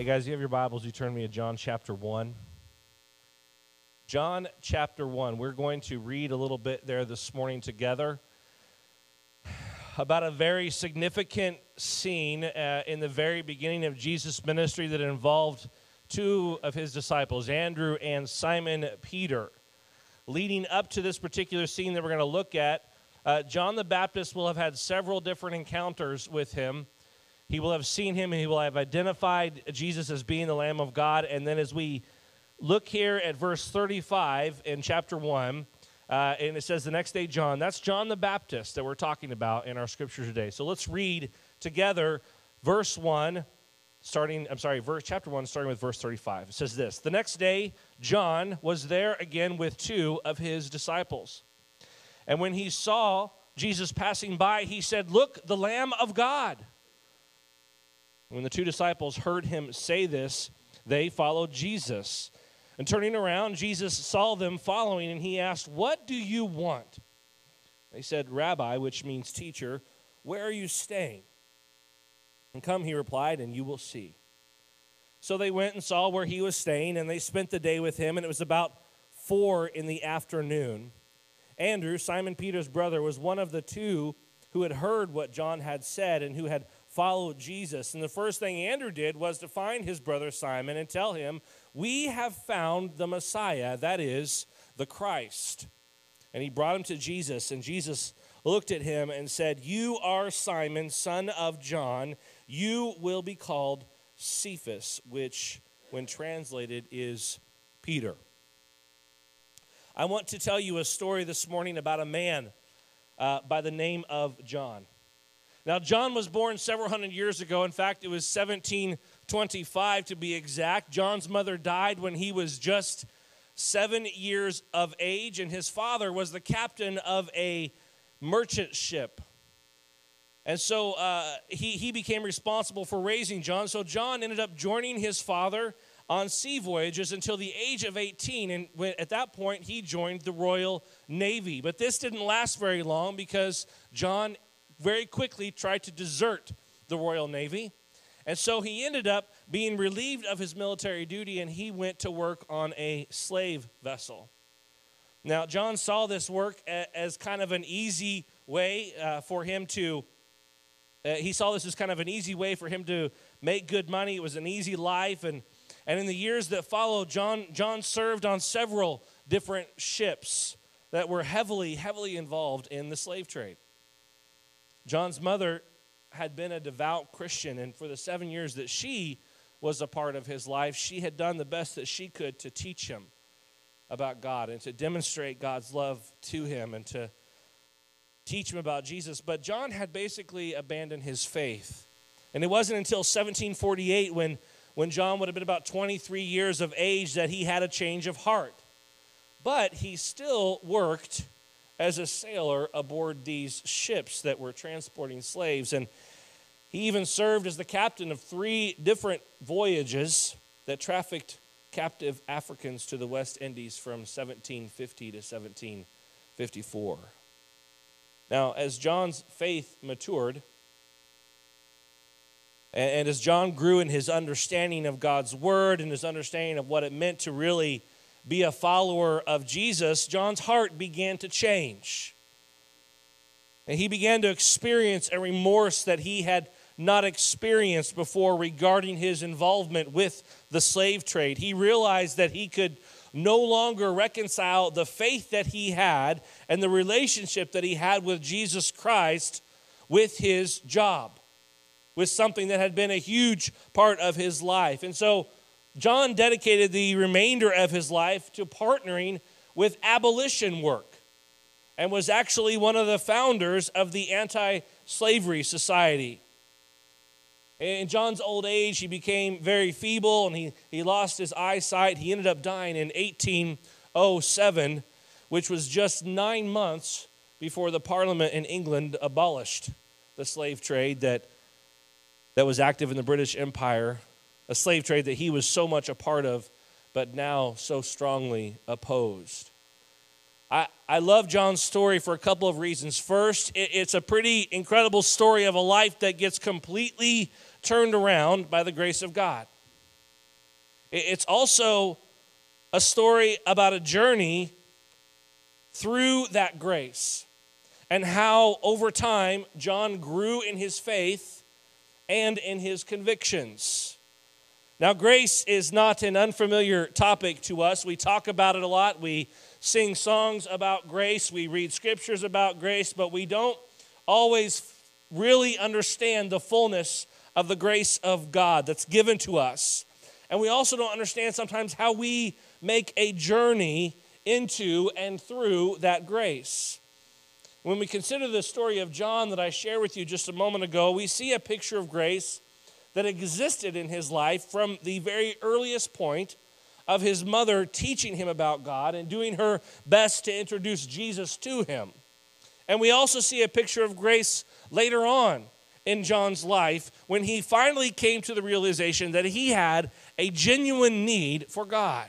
Hey guys, you have your Bibles, you turn me to John chapter 1. John chapter 1. We're going to read a little bit there this morning together about a very significant scene uh, in the very beginning of Jesus' ministry that involved two of his disciples, Andrew and Simon Peter. Leading up to this particular scene that we're going to look at, uh, John the Baptist will have had several different encounters with him. He will have seen him and he will have identified Jesus as being the Lamb of God. And then as we look here at verse 35 in chapter 1, uh, and it says the next day, John. That's John the Baptist that we're talking about in our scripture today. So let's read together verse 1 starting i'm sorry verse chapter 1 starting with verse 35 it says this the next day john was there again with two of his disciples and when he saw jesus passing by he said look the lamb of god when the two disciples heard him say this they followed jesus and turning around jesus saw them following and he asked what do you want they said rabbi which means teacher where are you staying and come, he replied, and you will see. So they went and saw where he was staying, and they spent the day with him, and it was about four in the afternoon. Andrew, Simon Peter's brother, was one of the two who had heard what John had said and who had followed Jesus. And the first thing Andrew did was to find his brother Simon and tell him, We have found the Messiah, that is, the Christ. And he brought him to Jesus, and Jesus looked at him and said, You are Simon, son of John. You will be called Cephas, which, when translated, is Peter. I want to tell you a story this morning about a man uh, by the name of John. Now, John was born several hundred years ago. In fact, it was 1725 to be exact. John's mother died when he was just seven years of age, and his father was the captain of a merchant ship. And so uh, he, he became responsible for raising John. So John ended up joining his father on sea voyages until the age of 18. And when, at that point, he joined the Royal Navy. But this didn't last very long because John very quickly tried to desert the Royal Navy. And so he ended up being relieved of his military duty and he went to work on a slave vessel. Now, John saw this work as kind of an easy way uh, for him to uh, he saw this as kind of an easy way for him to make good money. It was an easy life. And, and in the years that followed, John, John served on several different ships that were heavily, heavily involved in the slave trade. John's mother had been a devout Christian, and for the seven years that she was a part of his life, she had done the best that she could to teach him about God and to demonstrate God's love to him and to teach him about Jesus. But John had basically abandoned his faith. And it wasn't until 1748 when, when John would have been about 23 years of age that he had a change of heart. But he still worked as a sailor aboard these ships that were transporting slaves. And he even served as the captain of three different voyages that trafficked captive Africans to the West Indies from 1750 to 1754. Now, as John's faith matured, and as John grew in his understanding of God's word and his understanding of what it meant to really be a follower of Jesus, John's heart began to change. And he began to experience a remorse that he had not experienced before regarding his involvement with the slave trade. He realized that he could no longer reconcile the faith that he had and the relationship that he had with Jesus Christ with his job, with something that had been a huge part of his life. And so John dedicated the remainder of his life to partnering with abolition work and was actually one of the founders of the Anti Slavery Society. In John's old age, he became very feeble and he, he lost his eyesight. He ended up dying in 1807, which was just nine months before the Parliament in England abolished the slave trade that, that was active in the British Empire, a slave trade that he was so much a part of, but now so strongly opposed. I, I love John's story for a couple of reasons. First, it, it's a pretty incredible story of a life that gets completely turned around by the grace of God. It's also a story about a journey through that grace and how over time John grew in his faith and in his convictions. Now, grace is not an unfamiliar topic to us. We talk about it a lot. We sing songs about grace. We read scriptures about grace, but we don't always really understand the fullness of the grace of God that's given to us. And we also don't understand sometimes how we make a journey into and through that grace. When we consider the story of John that I shared with you just a moment ago, we see a picture of grace that existed in his life from the very earliest point of his mother teaching him about God and doing her best to introduce Jesus to him. And we also see a picture of grace later on in John's life when he finally came to the realization that he had a genuine need for God.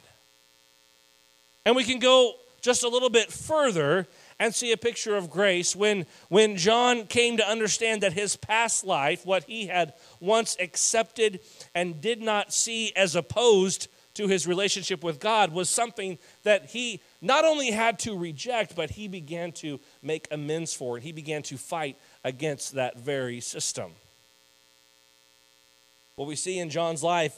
And we can go just a little bit further and see a picture of grace when, when John came to understand that his past life, what he had once accepted and did not see as opposed to his relationship with God, was something that he not only had to reject, but he began to make amends for. And he began to fight against that very system. What we see in John's life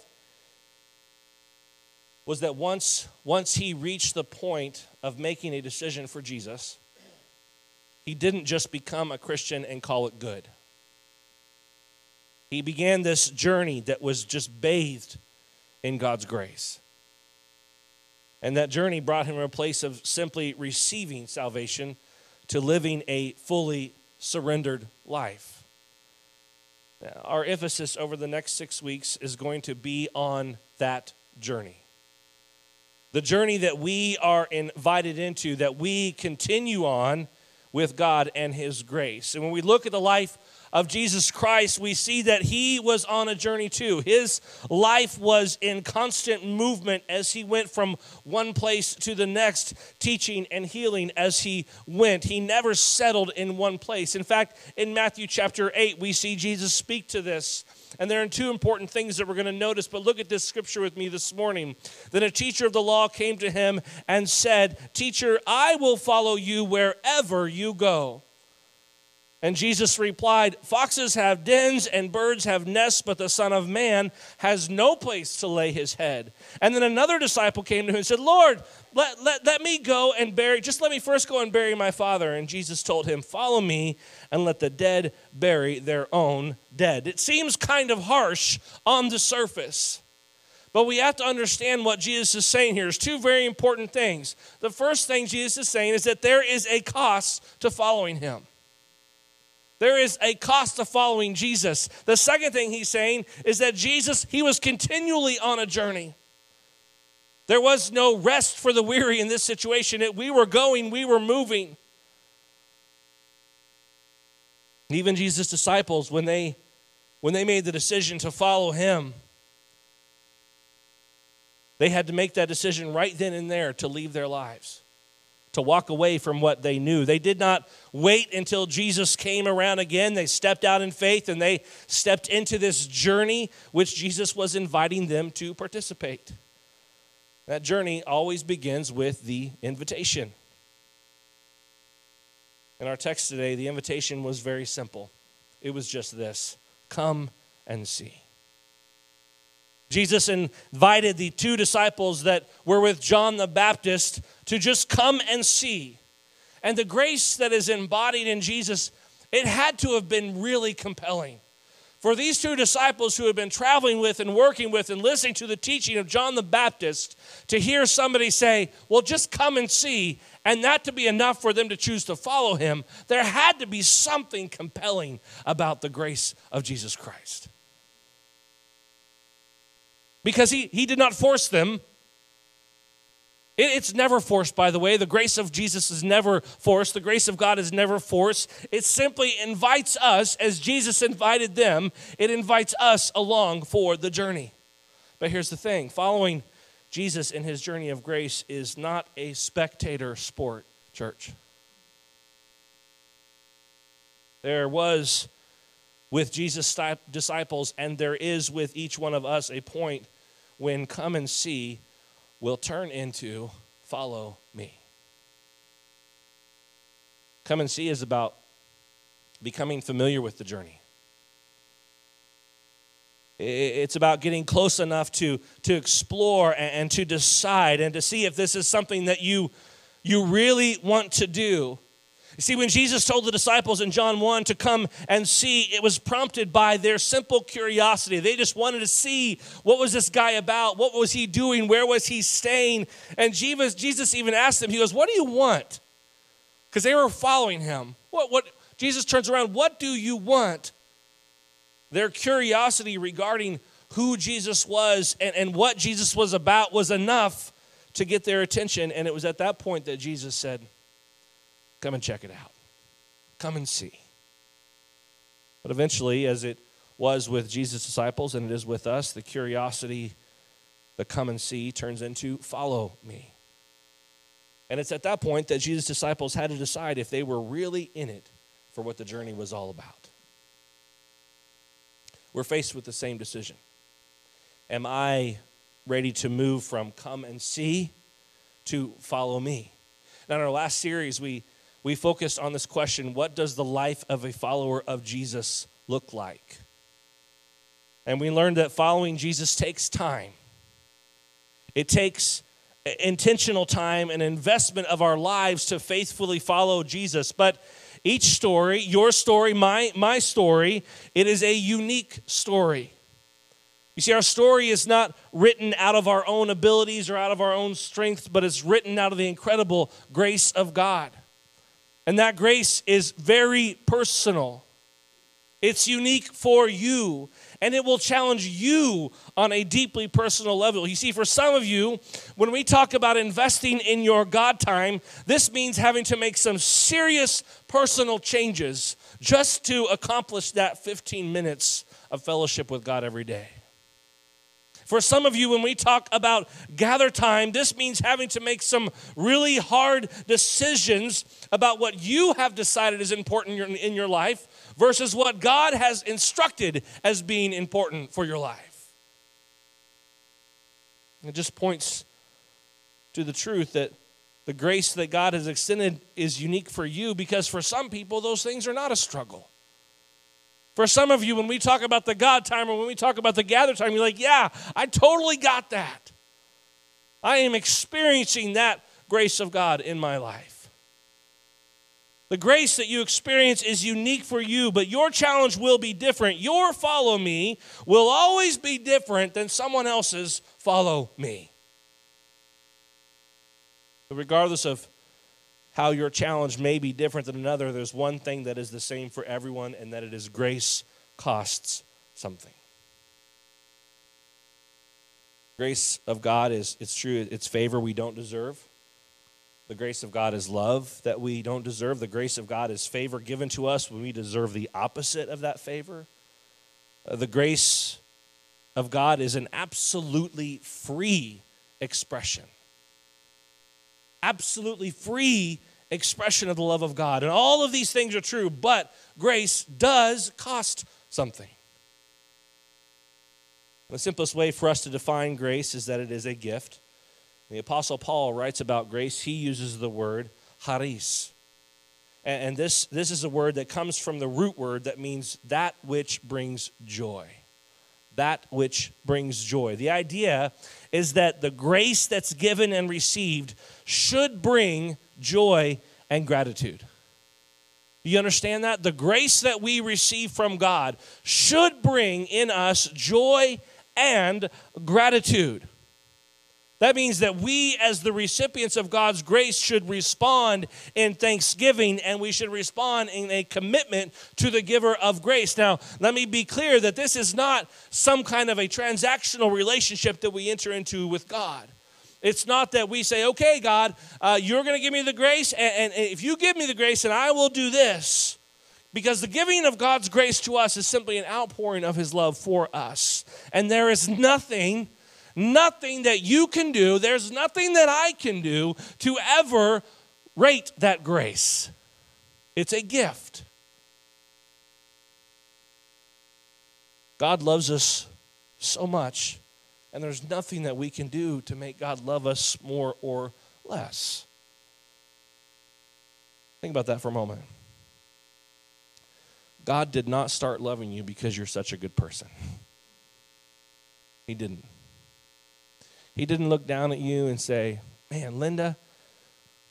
was that once, once he reached the point of making a decision for Jesus, he didn't just become a Christian and call it good. He began this journey that was just bathed in God's grace. And that journey brought him to a place of simply receiving salvation to living a fully surrendered life. Our emphasis over the next six weeks is going to be on that journey. The journey that we are invited into, that we continue on with God and His grace. And when we look at the life of Jesus Christ, we see that he was on a journey too. His life was in constant movement as he went from one place to the next, teaching and healing as he went. He never settled in one place. In fact, in Matthew chapter 8, we see Jesus speak to this. And there are two important things that we're going to notice, but look at this scripture with me this morning. Then a teacher of the law came to him and said, Teacher, I will follow you wherever you go. And Jesus replied, Foxes have dens and birds have nests, but the Son of Man has no place to lay his head. And then another disciple came to him and said, Lord, let, let, let me go and bury, just let me first go and bury my father. And Jesus told him, Follow me and let the dead bury their own dead. It seems kind of harsh on the surface. But we have to understand what Jesus is saying here. There's two very important things. The first thing Jesus is saying is that there is a cost to following him. There is a cost to following Jesus. The second thing he's saying is that Jesus, he was continually on a journey. There was no rest for the weary in this situation. It, we were going, we were moving. Even Jesus' disciples, when they when they made the decision to follow him, they had to make that decision right then and there to leave their lives to walk away from what they knew. They did not wait until Jesus came around again. They stepped out in faith and they stepped into this journey which Jesus was inviting them to participate. That journey always begins with the invitation. In our text today, the invitation was very simple it was just this come and see. Jesus invited the two disciples that were with John the Baptist to just come and see. And the grace that is embodied in Jesus, it had to have been really compelling. For these two disciples who had been traveling with and working with and listening to the teaching of John the Baptist, to hear somebody say, Well, just come and see, and that to be enough for them to choose to follow him, there had to be something compelling about the grace of Jesus Christ. Because he, he did not force them, it's never forced, by the way. The grace of Jesus is never forced. The grace of God is never forced. It simply invites us, as Jesus invited them, it invites us along for the journey. But here's the thing following Jesus in his journey of grace is not a spectator sport, church. There was with Jesus' disciples, and there is with each one of us a point when come and see will turn into follow me. Come and see is about becoming familiar with the journey. It's about getting close enough to, to explore and, to decide and to see if this is something that you, you really want to do. You see, when Jesus told the disciples in John 1 to come and see, it was prompted by their simple curiosity. They just wanted to see what was this guy about? What was he doing? Where was he staying? And Jesus, Jesus even asked them, He goes, What do you want? Because they were following him. What, what, Jesus turns around, What do you want? Their curiosity regarding who Jesus was and, and what Jesus was about was enough to get their attention. And it was at that point that Jesus said, Come and check it out. Come and see. But eventually, as it was with Jesus' disciples and it is with us, the curiosity, the come and see, turns into follow me. And it's at that point that Jesus' disciples had to decide if they were really in it for what the journey was all about. We're faced with the same decision. Am I ready to move from come and see to follow me? Now, in our last series, we, we focused on this question what does the life of a follower of Jesus look like? And we learned that following Jesus takes time. It takes intentional time and investment of our lives to faithfully follow Jesus. But each story, your story, my, my story, it is a unique story. You see, our story is not written out of our own abilities or out of our own strength, but it's written out of the incredible grace of God. And that grace is very personal. It's unique for you, and it will challenge you on a deeply personal level. You see, for some of you, when we talk about investing in your God time, this means having to make some serious personal changes just to accomplish that 15 minutes of fellowship with God every day. For some of you, when we talk about gather time, this means having to make some really hard decisions about what you have decided is important in your life versus what God has instructed as being important for your life. It just points to the truth that the grace that God has extended is unique for you because for some people, those things are not a struggle. For some of you, when we talk about the God time or when we talk about the gather time, you're like, yeah, I totally got that. I am experiencing that grace of God in my life. The grace that you experience is unique for you, but your challenge will be different. Your follow me will always be different than someone else's follow me. But regardless of how your challenge may be different than another, there's one thing that is the same for everyone, and that it is grace costs something. Grace of God is, it's true, it's favor we don't deserve. The grace of God is love that we don't deserve. The grace of God is favor given to us when we deserve the opposite of that favor. Uh, the grace of God is an absolutely free expression absolutely free expression of the love of God. And all of these things are true, but grace does cost something. The simplest way for us to define grace is that it is a gift. The Apostle Paul writes about grace, he uses the word charis. And this, this is a word that comes from the root word that means that which brings joy that which brings joy. The idea is that the grace that's given and received should bring joy and gratitude. You understand that? The grace that we receive from God should bring in us joy and gratitude. That means that we, as the recipients of God's grace, should respond in thanksgiving and we should respond in a commitment to the giver of grace. Now, let me be clear that this is not some kind of a transactional relationship that we enter into with God. It's not that we say, okay, God, uh, you're going to give me the grace, and, and if you give me the grace, and I will do this. Because the giving of God's grace to us is simply an outpouring of His love for us. And there is nothing nothing that you can do, there's nothing that I can do to ever rate that grace. It's a gift. God loves us so much And there's nothing that we can do to make God love us more or less. Think about that for a moment. God did not start loving you because you're such a good person. He didn't. He didn't look down at you and say, Man, Linda,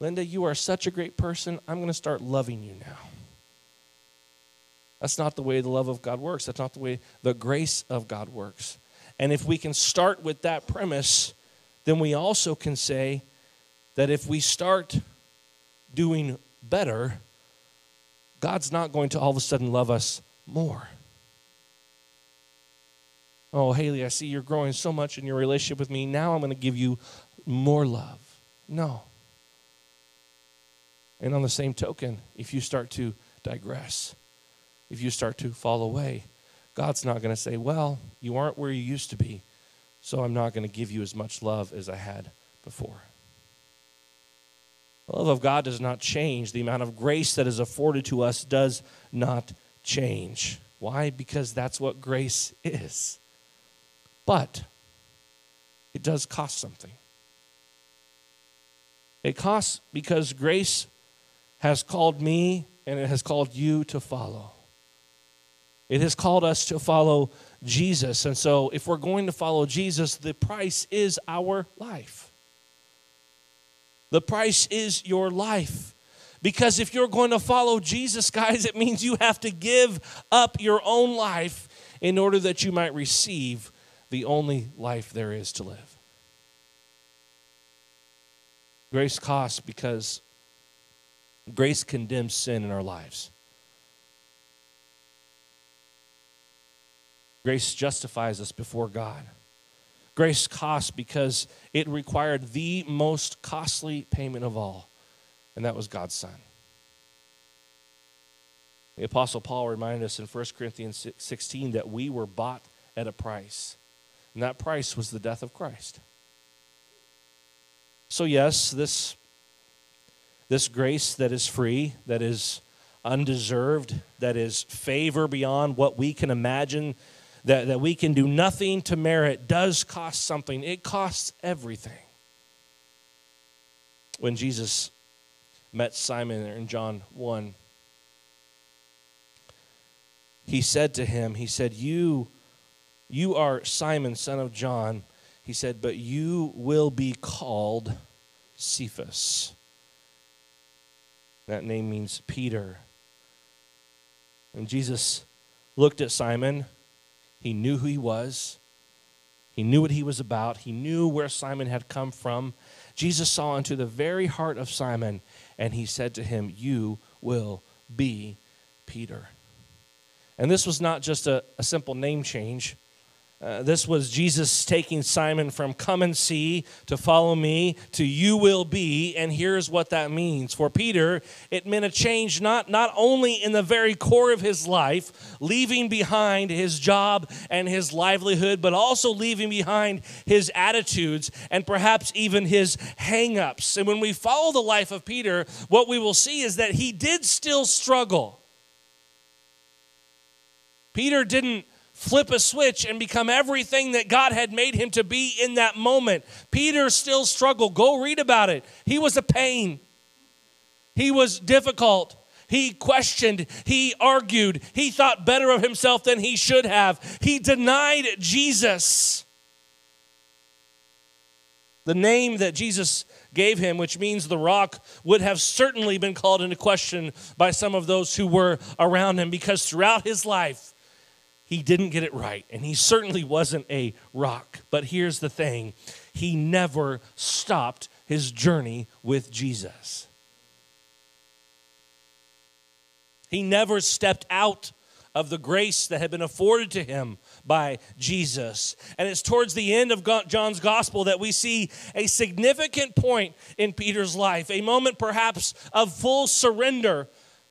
Linda, you are such a great person. I'm going to start loving you now. That's not the way the love of God works. That's not the way the grace of God works. And if we can start with that premise, then we also can say that if we start doing better, God's not going to all of a sudden love us more. Oh, Haley, I see you're growing so much in your relationship with me. Now I'm going to give you more love. No. And on the same token, if you start to digress, if you start to fall away, God's not going to say, Well, you aren't where you used to be, so I'm not going to give you as much love as I had before. The love of God does not change. The amount of grace that is afforded to us does not change. Why? Because that's what grace is. But it does cost something. It costs because grace has called me and it has called you to follow. It has called us to follow Jesus. And so, if we're going to follow Jesus, the price is our life. The price is your life. Because if you're going to follow Jesus, guys, it means you have to give up your own life in order that you might receive the only life there is to live. Grace costs because grace condemns sin in our lives. Grace justifies us before God. Grace costs because it required the most costly payment of all, and that was God's Son. The Apostle Paul reminded us in 1 Corinthians 16 that we were bought at a price, and that price was the death of Christ. So, yes, this, this grace that is free, that is undeserved, that is favor beyond what we can imagine that, that we can do nothing to merit does cost something. It costs everything. When Jesus met Simon in John 1, he said to him, He said, You, you are Simon, son of John. He said, But you will be called Cephas. That name means Peter. And Jesus looked at Simon he knew who he was. He knew what he was about. He knew where Simon had come from. Jesus saw into the very heart of Simon, and he said to him, You will be Peter. And this was not just a, a simple name change. Uh, this was Jesus taking Simon from come and see to follow me to you will be. And here's what that means. For Peter, it meant a change not, not only in the very core of his life, leaving behind his job and his livelihood, but also leaving behind his attitudes and perhaps even his hang ups. And when we follow the life of Peter, what we will see is that he did still struggle. Peter didn't flip a switch and become everything that God had made him to be in that moment. Peter still struggled. Go read about it. He was a pain, he was difficult. He questioned, he argued, he thought better of himself than he should have. He denied Jesus. The name that Jesus gave him, which means the rock, would have certainly been called into question by some of those who were around him because throughout his life, he didn't get it right, and he certainly wasn't a rock. But here's the thing he never stopped his journey with Jesus. He never stepped out of the grace that had been afforded to him by Jesus. And it's towards the end of John's gospel that we see a significant point in Peter's life, a moment perhaps of full surrender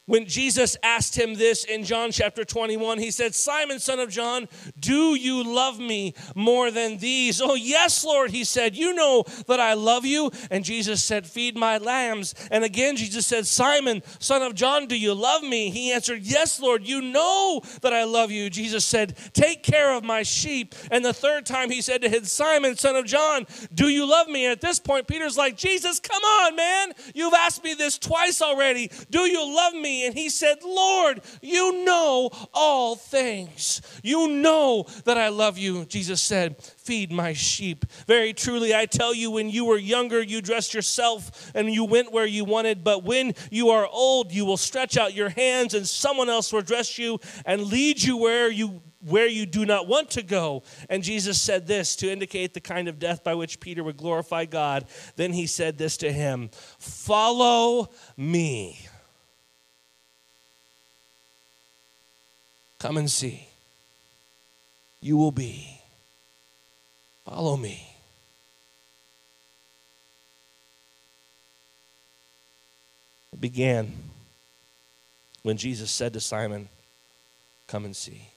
when Jesus asked him this in John chapter 21, he said, Simon, son of John, do you love me more than these? Oh, yes, Lord, he said, You know that I love you. And Jesus said, Feed my lambs. And again, Jesus said, Simon, son of John, do you love me? He answered, Yes, Lord, you know that I love you. Jesus said, Take care of my sheep. And the third time he said to him, Simon, son of John, do you love me? And at this point, Peter's like, Jesus, come on, man. You've asked me this twice already. Do you love me? And he said, Lord, you know all things. You know that I love you. Jesus said, Feed my sheep. Very truly, I tell you, when you were younger, you dressed yourself and you went where you wanted. But when you are old, you will stretch out your hands and someone else will dress you and lead you where you where you do not want to go. And Jesus said this to indicate the kind of death by which Peter would glorify God. Then he said this to him Follow me. Come and see. You will be. Follow me. It began when Jesus said to Simon, Come and see.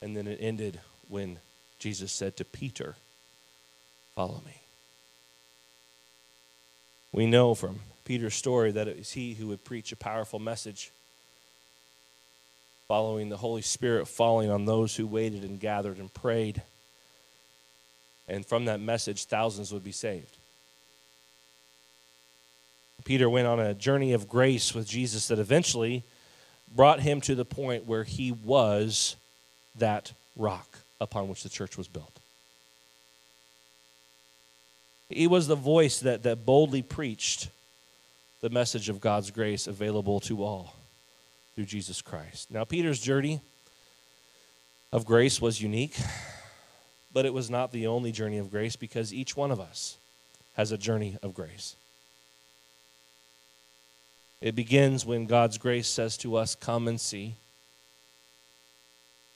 And then it ended when Jesus said to Peter, Follow me. We know from Peter's story that it was he who would preach a powerful message following the Holy Spirit falling on those who waited and gathered and prayed. And from that message, thousands would be saved. Peter went on a journey of grace with Jesus that eventually brought him to the point where he was that rock upon which the church was built. He was the voice that, that boldly preached the message of God's grace available to all through Jesus Christ. Now, Peter's journey of grace was unique, but it was not the only journey of grace because each one of us has a journey of grace. It begins when God's grace says to us, Come and see.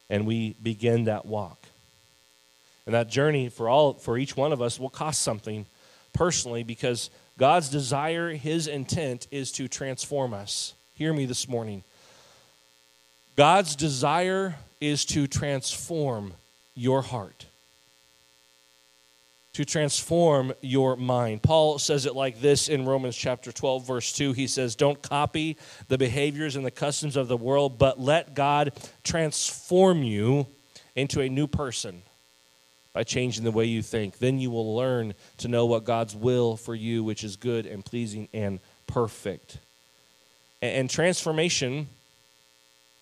And we begin that walk. And that journey for all for each one of us will cost something personally because God's desire, his intent is to transform us. Hear me this morning. God's desire is to transform your heart, to transform your mind. Paul says it like this in Romans chapter 12, verse 2. He says, Don't copy the behaviors and the customs of the world, but let God transform you into a new person by changing the way you think. Then you will learn to know what God's will for you, which is good and pleasing and perfect. And transformation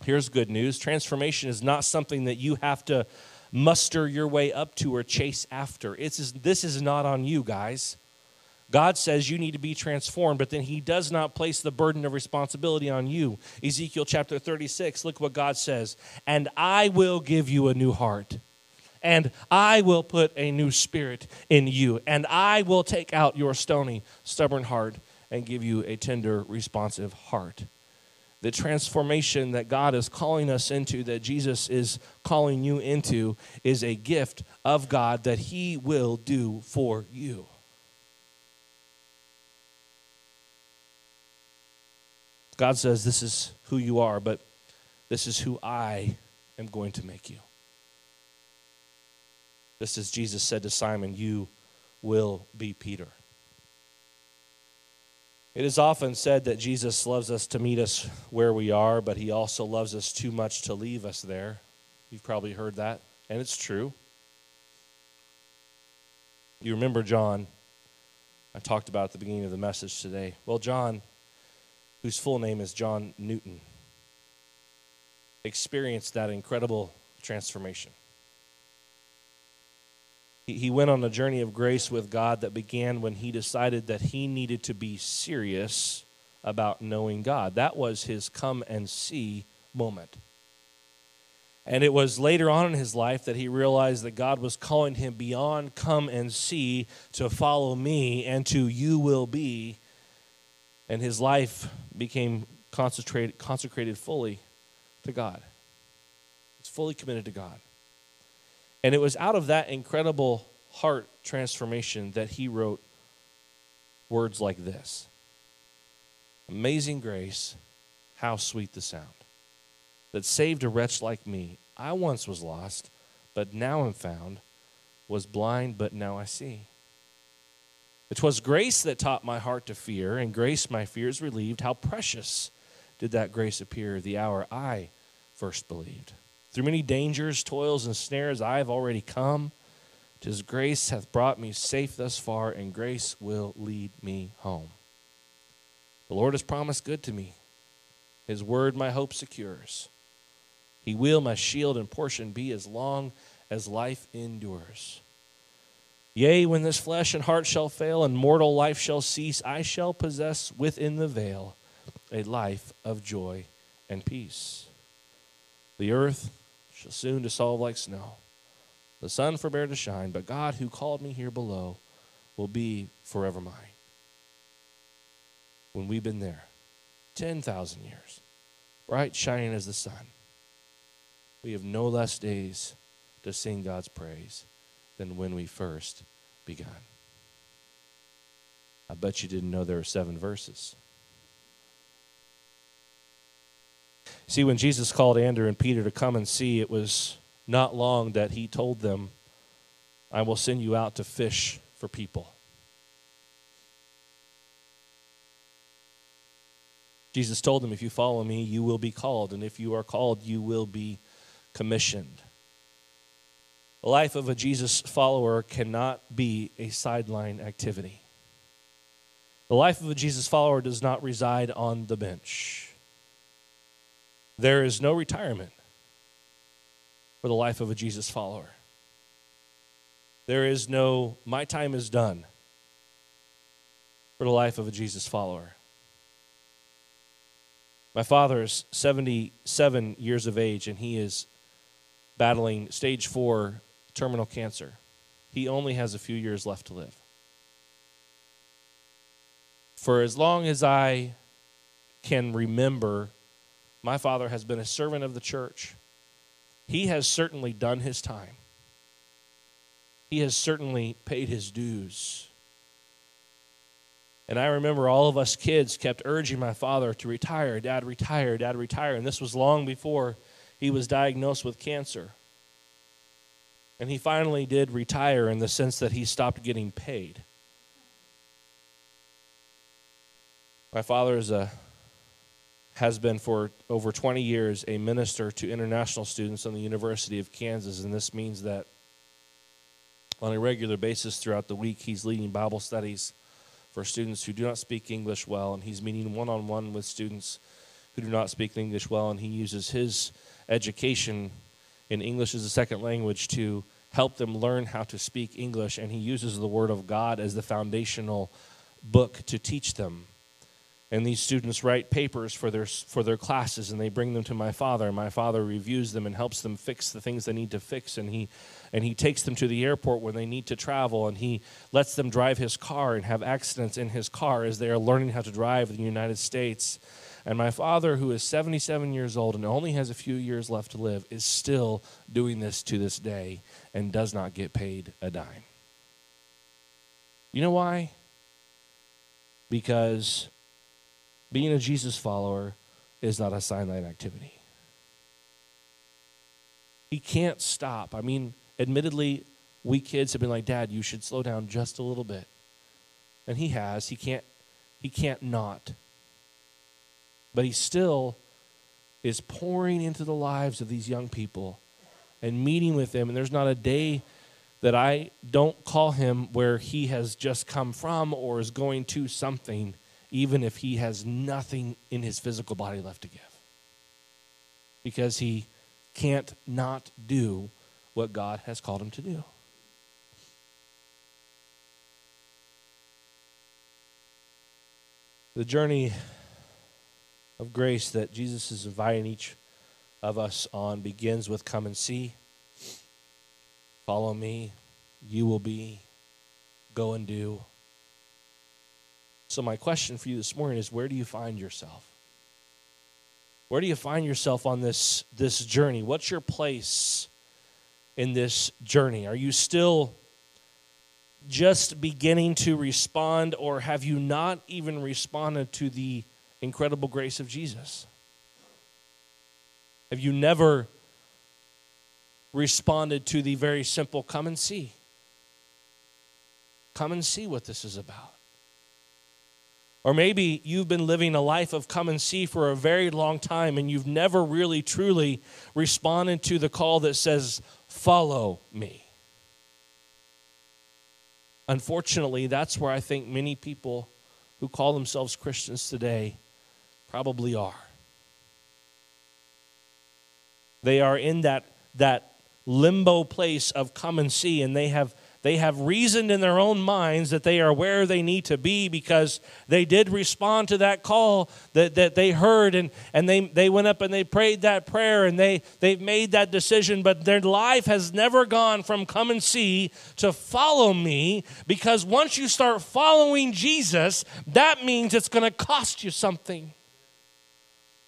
Here's good news transformation is not something that you have to muster your way up to or chase after. It's, this is not on you, guys. God says you need to be transformed, but then He does not place the burden of responsibility on you. Ezekiel chapter 36, look what God says. And I will give you a new heart, and I will put a new spirit in you, and I will take out your stony, stubborn heart and give you a tender, responsive heart the transformation that God is calling us into, that Jesus is calling you into, is a gift of God that He will do for you. God says, This is who you are, but this is who I am going to make you. Just as Jesus said to Simon, You will be Peter. It is often said that Jesus loves us to meet us where we are, but he also loves us too much to leave us there. You've probably heard that, and it's true. You remember John, I talked about at the beginning of the message today. Well, John, whose full name is John Newton, experienced that incredible transformation. He went on a journey of grace with God that began when he decided that he needed to be serious about knowing God. That was his come and see moment. And it was later on in his life that he realized that God was calling him beyond come and see to follow me and to you will be. And his life became concentrated, consecrated fully to God. It's fully committed to God. And it was out of that incredible heart transformation that he wrote words like this Amazing grace, how sweet the sound that saved a wretch like me. I once was lost, but now am found, was blind, but now I see. It was grace that taught my heart to fear, and grace my fears relieved. How precious did that grace appear the hour I first believed. Through many dangers, toils, and snares I have already come. Tis grace hath brought me safe thus far, and grace will lead me home. The Lord has promised good to me. His word my hope secures. He will my shield and portion be as long as life endures. Yea, when this flesh and heart shall fail and mortal life shall cease, I shall possess within the veil a life of joy and peace. The earth shall soon dissolve like snow, the sun forbear to shine, but God who called me here below will be forever mine. When we've been there 10,000 years, bright shining as the sun, we have no less days to sing God's praise than when we first began. I bet you didn't know there were seven verses. See, when Jesus called Andrew and Peter to come and see, it was not long that he told them, I will send you out to fish for people. Jesus told them, If you follow me, you will be called, and if you are called, you will be commissioned. The life of a Jesus follower cannot be a sideline activity. The life of a Jesus follower does not reside on the bench. There is no retirement for the life of a Jesus follower. There is no, my time is done for the life of a Jesus follower. My father is 77 years of age and he is battling stage four terminal cancer. He only has a few years left to live. For as long as I can remember, my father has been a servant of the church. He has certainly done his time, he has certainly paid his dues. And I remember all of us kids kept urging my father to retire, dad, retire, dad, retire. And this was long before he was diagnosed with cancer. And he finally did retire in the sense that he stopped getting paid. My father is a has been for over 20 years a minister to international students on the University of Kansas, and this means that on a regular basis throughout the week, he's leading Bible studies for students who do not speak English well, and he's meeting one on one with students who do not speak English well, and he uses his education in English as a second language to help them learn how to speak English, and he uses the Word of God as the foundational book to teach them. And these students write papers for their, for their classes, and they bring them to my father. And my father reviews them and helps them fix the things they need to fix. And he, and he takes them to the airport when they need to travel, and he lets them drive his car and have accidents in his car as they are learning how to drive in the United States. And my father, who is 77 years old and only has a few years left to live, is still doing this to this day and does not get paid a dime. You know why? Because being a Jesus follower is not a sideline activity. He can't stop. I mean, admittedly, we kids have been like, Dad, you should slow down just a little bit. And he has. He can't he can't not. But he still is pouring into the lives of these young people and meeting with them. And there's not a day that I don't call him where he has just come from or is going to something, even if he has nothing in his physical body left to give. Because he can't not do what God has called him to do. The journey of grace that Jesus is inviting each of us on begins with come and see. Follow me, you will be. Go and do. So, my question for you this morning is where do you find yourself? Where do you find yourself on this, this journey? What's your place in this journey? Are you still just beginning to respond, or have you not even responded to the incredible grace of Jesus? Have you never responded to the very simple come and see? Come and see what this is about. Or maybe you've been living a life of come and see for a very long time and you've never really truly responded to the call that says, Follow me. Unfortunately, that's where I think many people who call themselves Christians today probably are. They are in that, that limbo place of come and see, and they have they have reasoned in their own minds that they are where they need to be because they did respond to that call that, that they heard and, and they, they went up and they prayed that prayer and they, they've made that decision, but their life has never gone from come and see to follow me because once you start following Jesus, that means it's going to cost you something.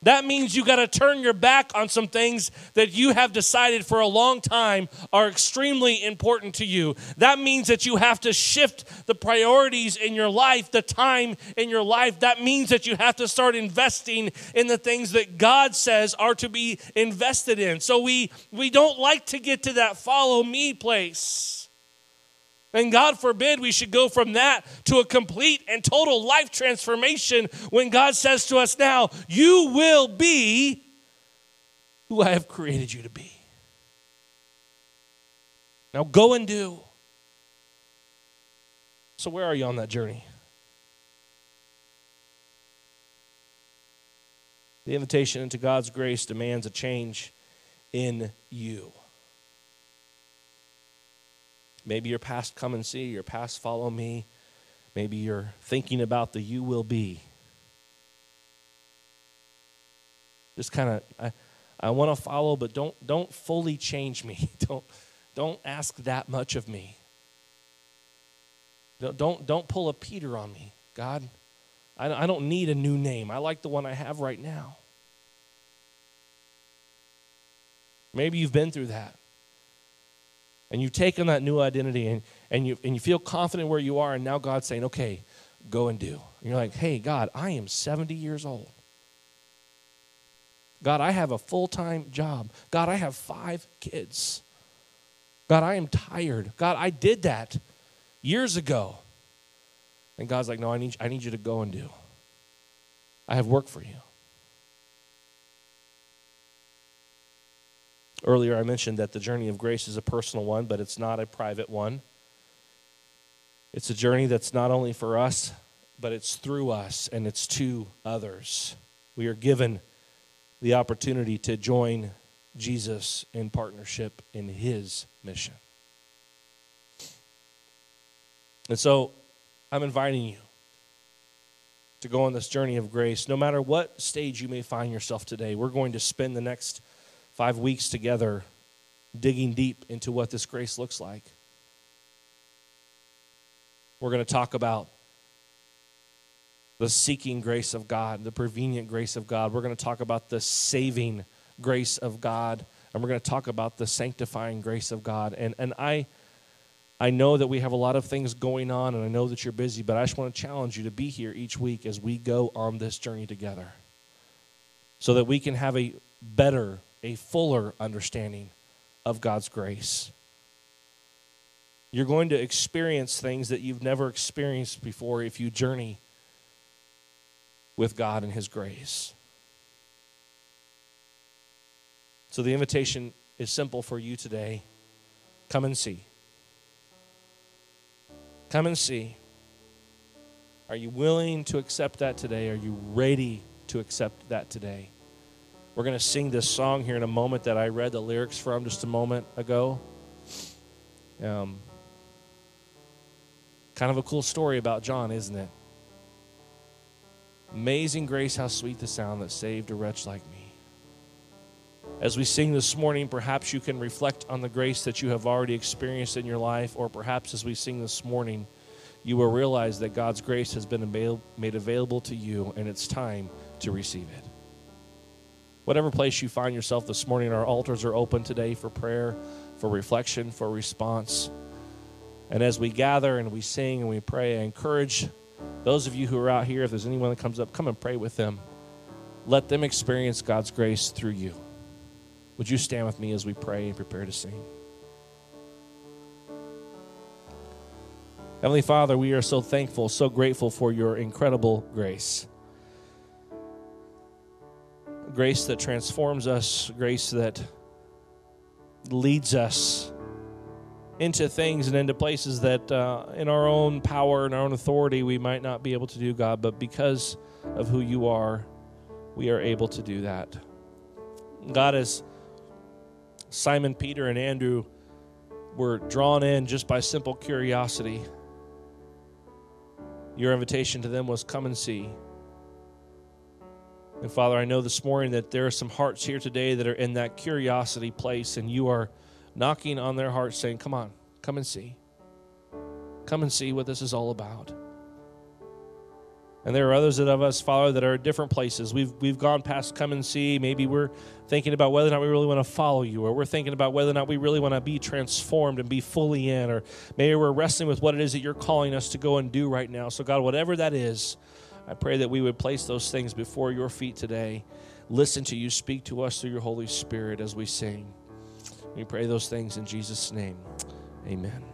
That means you got to turn your back on some things that you have decided for a long time are extremely important to you. That means that you have to shift the priorities in your life, the time in your life. That means that you have to start investing in the things that God says are to be invested in. So we we don't like to get to that follow me place. And God forbid we should go from that to a complete and total life transformation when God says to us now, You will be who I have created you to be. Now go and do. So, where are you on that journey? The invitation into God's grace demands a change in you. Maybe your past come and see, your past follow me. Maybe you're thinking about the you will be. Just kind of I, I want to follow, but don't don't fully change me. don't don't ask that much of me. Don't don't, don't pull a Peter on me, God. I, I don't need a new name. I like the one I have right now. Maybe you've been through that and you've taken that new identity and, and, you, and you feel confident where you are, and now God's saying, okay, go and do. And you're like, hey, God, I am 70 years old. God, I have a full time job. God, I have five kids. God, I am tired. God, I did that years ago. And God's like, no, I need, I need you to go and do. I have work for you. Earlier, I mentioned that the journey of grace is a personal one, but it's not a private one. It's a journey that's not only for us, but it's through us and it's to others. We are given the opportunity to join Jesus in partnership in his mission. And so I'm inviting you to go on this journey of grace. No matter what stage you may find yourself today, we're going to spend the next five weeks together digging deep into what this grace looks like. We're going to talk about the seeking grace of God, the prevenient grace of God. We're going to talk about the saving grace of God, and we're going to talk about the sanctifying grace of God. And, and I, I know that we have a lot of things going on, and I know that you're busy, but I just want to challenge you to be here each week as we go on this journey together so that we can have a better a fuller understanding of God's grace. You're going to experience things that you've never experienced before if you journey with God and His grace. So the invitation is simple for you today come and see. Come and see. Are you willing to accept that today? Are you ready to accept that today? We're going to sing this song here in a moment that I read the lyrics from just a moment ago. Um, kind of a cool story about John, isn't it? Amazing grace, how sweet the sound that saved a wretch like me. As we sing this morning, perhaps you can reflect on the grace that you have already experienced in your life, or perhaps as we sing this morning, you will realize that God's grace has been made available to you and it's time to receive it. Whatever place you find yourself this morning, our altars are open today for prayer, for reflection, for response. And as we gather and we sing and we pray, I encourage Those of you who are out here, if there's anyone that comes up, come and pray with them. Let them experience God's grace through you. Would you stand with me as we pray and prepare to sing? Heavenly Father, we are so thankful, so grateful for your incredible grace. Grace that transforms us, grace that leads us into things and into places that uh, in our own power and our own authority we might not be able to do, God, but because of who you are, we are able to do that. God, as Simon, Peter, and Andrew were drawn in just by simple curiosity, your invitation to them was come and see. And Father, I know this morning that there are some hearts here today that are in that curiosity place, and you are knocking on their hearts saying, Come on, come and see. Come and see what this is all about. And there are others of us, Father, that are at different places. We've, we've gone past come and see. Maybe we're thinking about whether or not we really want to follow you, or we're thinking about whether or not we really want to be transformed and be fully in, or maybe we're wrestling with what it is that you're calling us to go and do right now. So, God, whatever that is, I pray that we would place those things before your feet today. Listen to you speak to us through your Holy Spirit as we sing. We pray those things in Jesus' name. Amen.